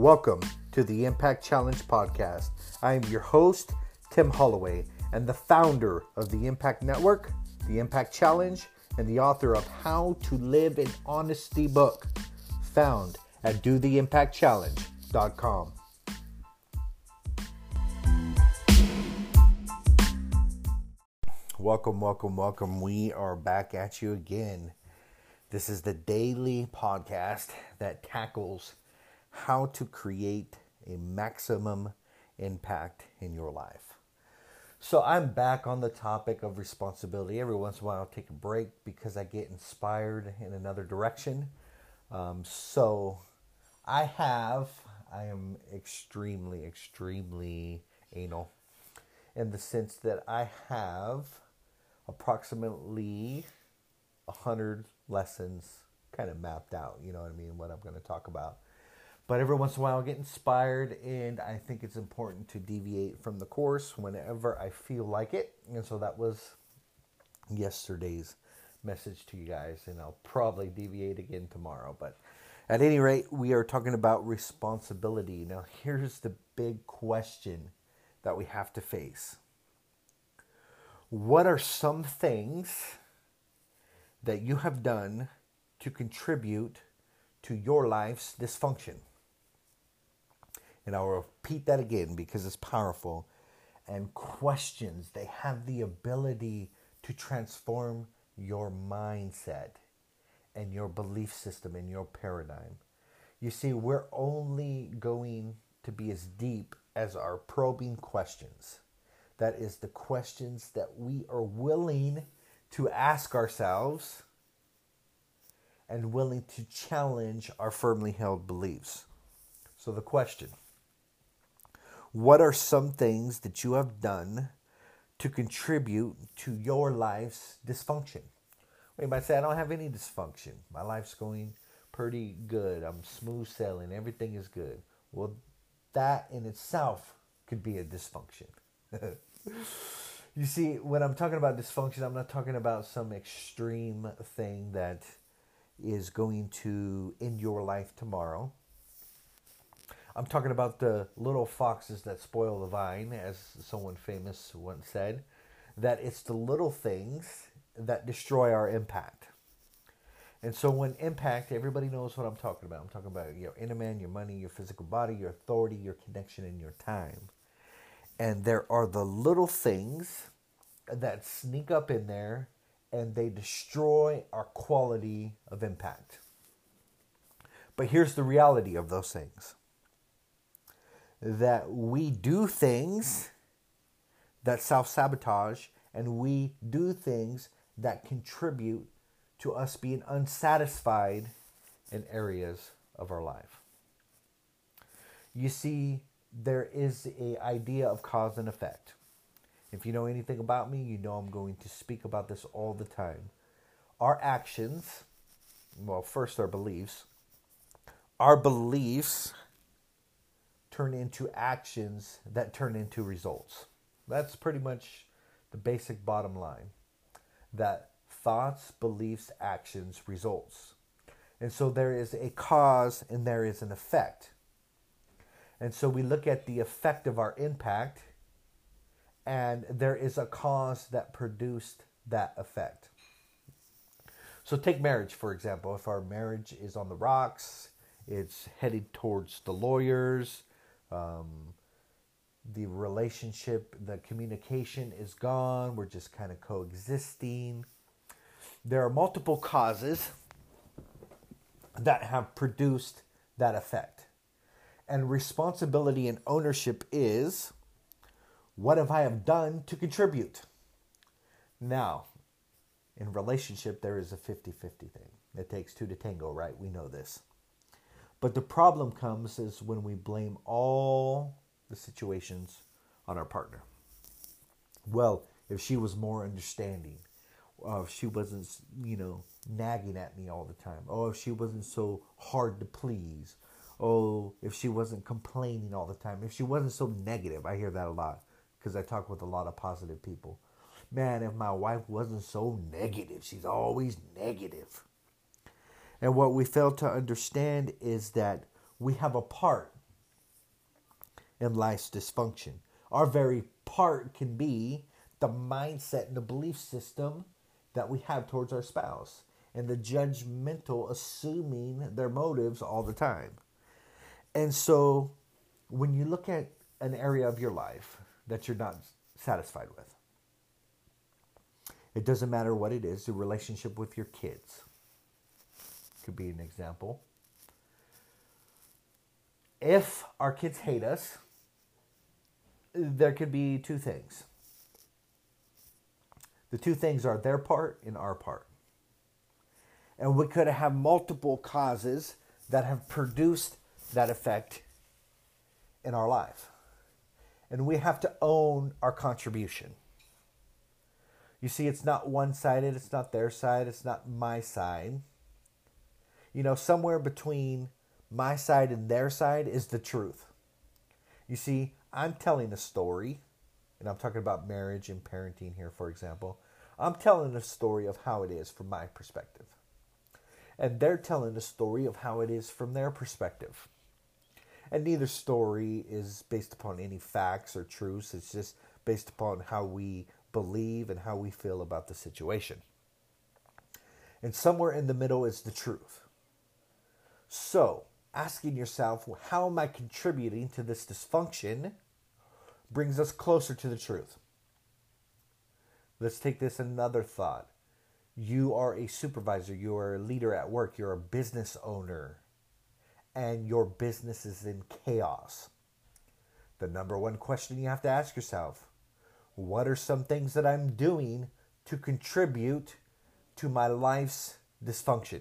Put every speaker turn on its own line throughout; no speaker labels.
Welcome to the Impact Challenge podcast. I am your host, Tim Holloway, and the founder of the Impact Network, the Impact Challenge, and the author of How to Live in Honesty book, found at dotheimpactchallenge.com. Welcome, welcome, welcome. We are back at you again. This is the daily podcast that tackles how to create a maximum impact in your life. So, I'm back on the topic of responsibility. Every once in a while, I'll take a break because I get inspired in another direction. Um, so, I have, I am extremely, extremely anal in the sense that I have approximately 100 lessons kind of mapped out, you know what I mean, what I'm going to talk about. But every once in a while I get inspired and I think it's important to deviate from the course whenever I feel like it. And so that was yesterday's message to you guys and I'll probably deviate again tomorrow, but at any rate, we are talking about responsibility. Now, here's the big question that we have to face What are some things that you have done to contribute to your life's dysfunction? And I'll repeat that again because it's powerful. And questions, they have the ability to transform your mindset and your belief system and your paradigm. You see, we're only going to be as deep as our probing questions. That is the questions that we are willing to ask ourselves and willing to challenge our firmly held beliefs. So, the question What are some things that you have done to contribute to your life's dysfunction? You might say, I don't have any dysfunction. My life's going pretty good. I'm smooth sailing. Everything is good. Well, that in itself could be a dysfunction. you see, when I'm talking about dysfunction, I'm not talking about some extreme thing that is going to end your life tomorrow. I'm talking about the little foxes that spoil the vine, as someone famous once said. That it's the little things that destroy our impact. And so, when impact, everybody knows what I'm talking about. I'm talking about your inner man, your money, your physical body, your authority, your connection, and your time. And there are the little things that sneak up in there and they destroy our quality of impact. But here's the reality of those things that we do things that self sabotage and we do things that contribute to us being unsatisfied in areas of our life. You see, there is a idea of cause and effect. If you know anything about me, you know I'm going to speak about this all the time. Our actions, well, first our beliefs, our beliefs turn into actions that turn into results. That's pretty much the basic bottom line that thoughts, beliefs, actions, results. And so there is a cause and there is an effect. And so we look at the effect of our impact, and there is a cause that produced that effect. So take marriage, for example. If our marriage is on the rocks, it's headed towards the lawyers, um, the relationship, the communication is gone. We're just kind of coexisting. There are multiple causes that have produced that effect. And responsibility and ownership is what have I have done to contribute? Now, in relationship, there is a 50 50 thing. It takes two to tango, right? We know this. But the problem comes is when we blame all the situations on our partner. Well, if she was more understanding, uh, if she wasn't, you know, nagging at me all the time. Oh, if she wasn't so hard to please. Oh, if she wasn't complaining all the time. If she wasn't so negative. I hear that a lot because I talk with a lot of positive people. Man, if my wife wasn't so negative, she's always negative. And what we fail to understand is that we have a part in life's dysfunction. Our very part can be the mindset and the belief system that we have towards our spouse and the judgmental assuming their motives all the time. And so when you look at an area of your life that you're not satisfied with, it doesn't matter what it is, the relationship with your kids could be an example. If our kids hate us, there could be two things. The two things are their part and our part. And we could have multiple causes that have produced that effect in our life. And we have to own our contribution. You see, it's not one sided, it's not their side, it's not my side. You know, somewhere between my side and their side is the truth. You see, I'm telling a story, and I'm talking about marriage and parenting here, for example. I'm telling a story of how it is from my perspective. And they're telling a story of how it is from their perspective. And neither story is based upon any facts or truths, it's just based upon how we believe and how we feel about the situation. And somewhere in the middle is the truth. So, asking yourself, how am I contributing to this dysfunction, brings us closer to the truth. Let's take this another thought. You are a supervisor, you are a leader at work, you're a business owner, and your business is in chaos. The number one question you have to ask yourself what are some things that I'm doing to contribute to my life's dysfunction?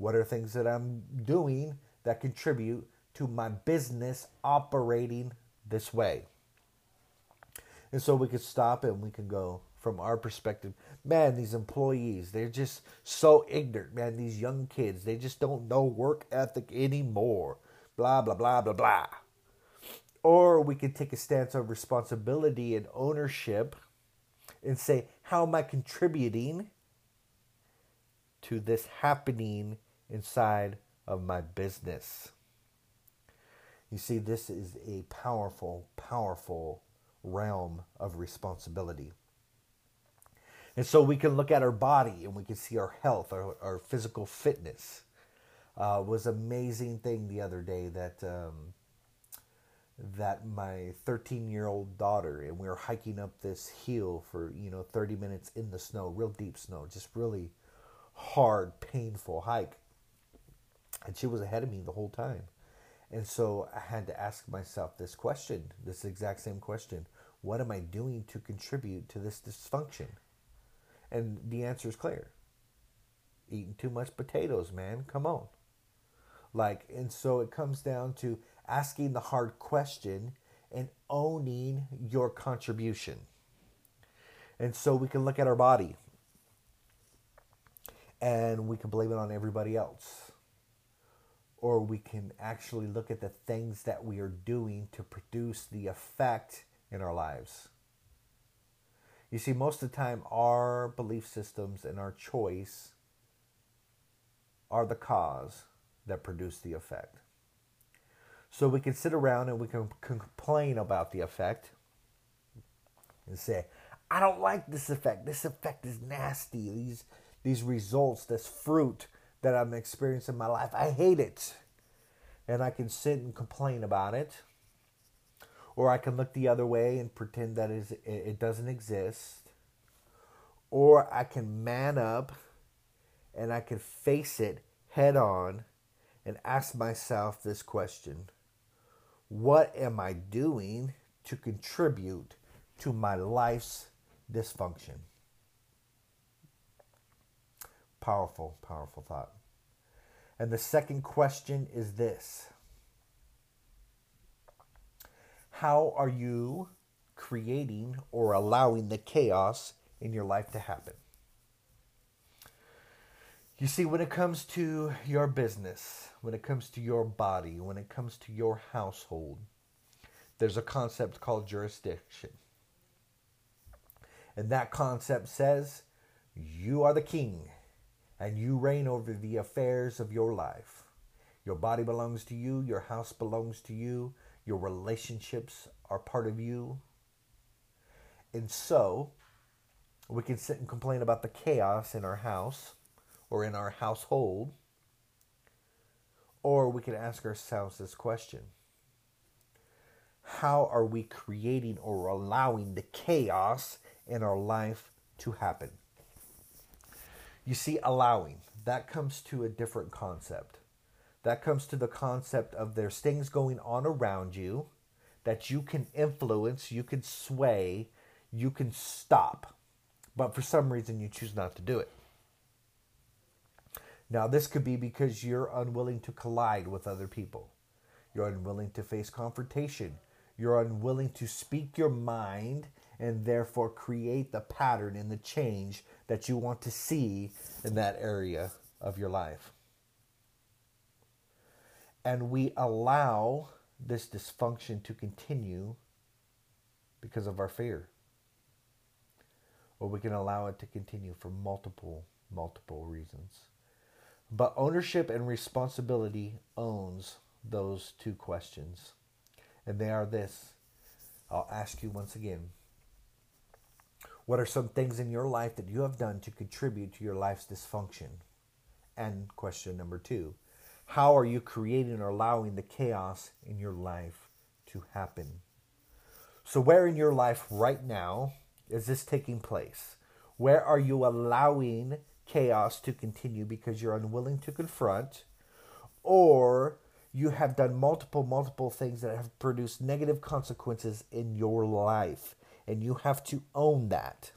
What are things that I'm doing that contribute to my business operating this way? And so we could stop and we can go from our perspective. Man, these employees, they're just so ignorant. Man, these young kids, they just don't know work ethic anymore. Blah, blah, blah, blah, blah. Or we could take a stance of responsibility and ownership and say, how am I contributing to this happening inside of my business. You see, this is a powerful, powerful realm of responsibility. And so we can look at our body and we can see our health, our, our physical fitness. Uh, was amazing thing the other day that um, that my 13 year old daughter and we were hiking up this hill for you know 30 minutes in the snow, real deep snow, just really hard, painful hike and she was ahead of me the whole time. And so I had to ask myself this question, this exact same question. What am I doing to contribute to this dysfunction? And the answer is clear. Eating too much potatoes, man. Come on. Like, and so it comes down to asking the hard question and owning your contribution. And so we can look at our body and we can blame it on everybody else or we can actually look at the things that we are doing to produce the effect in our lives. You see, most of the time, our belief systems and our choice are the cause that produce the effect. So we can sit around and we can complain about the effect and say, I don't like this effect. This effect is nasty. These these results, this fruit that I'm experiencing in my life. I hate it. And I can sit and complain about it. Or I can look the other way and pretend that it doesn't exist. Or I can man up and I can face it head on and ask myself this question What am I doing to contribute to my life's dysfunction? Powerful, powerful thought. And the second question is this How are you creating or allowing the chaos in your life to happen? You see, when it comes to your business, when it comes to your body, when it comes to your household, there's a concept called jurisdiction. And that concept says you are the king and you reign over the affairs of your life. Your body belongs to you, your house belongs to you, Your relationships are part of you. And so, we can sit and complain about the chaos in our house or in our household. Or we can ask ourselves this question How are we creating or allowing the chaos in our life to happen? You see, allowing, that comes to a different concept. That comes to the concept of there's things going on around you that you can influence, you can sway, you can stop. But for some reason, you choose not to do it. Now, this could be because you're unwilling to collide with other people. You're unwilling to face confrontation. You're unwilling to speak your mind and therefore create the pattern and the change that you want to see in that area of your life. And we allow this dysfunction to continue because of our fear. Or we can allow it to continue for multiple, multiple reasons. But ownership and responsibility owns those two questions. And they are this. I'll ask you once again. What are some things in your life that you have done to contribute to your life's dysfunction? And question number two How are you creating or allowing the chaos in your life to happen? So, where in your life right now is this taking place? Where are you allowing chaos to continue because you're unwilling to confront, or you have done multiple, multiple things that have produced negative consequences in your life, and you have to own that.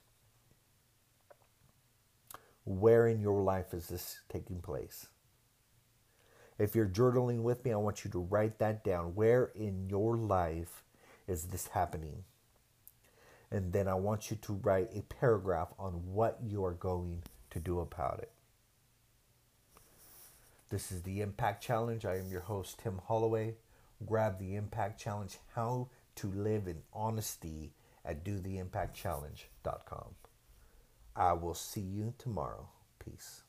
Where in your life is this taking place? If you're journaling with me, I want you to write that down. Where in your life is this happening? And then I want you to write a paragraph on what you are going to do about it. This is the Impact Challenge. I am your host, Tim Holloway. Grab the Impact Challenge How to Live in Honesty at dotheimpactchallenge.com. I will see you tomorrow. Peace.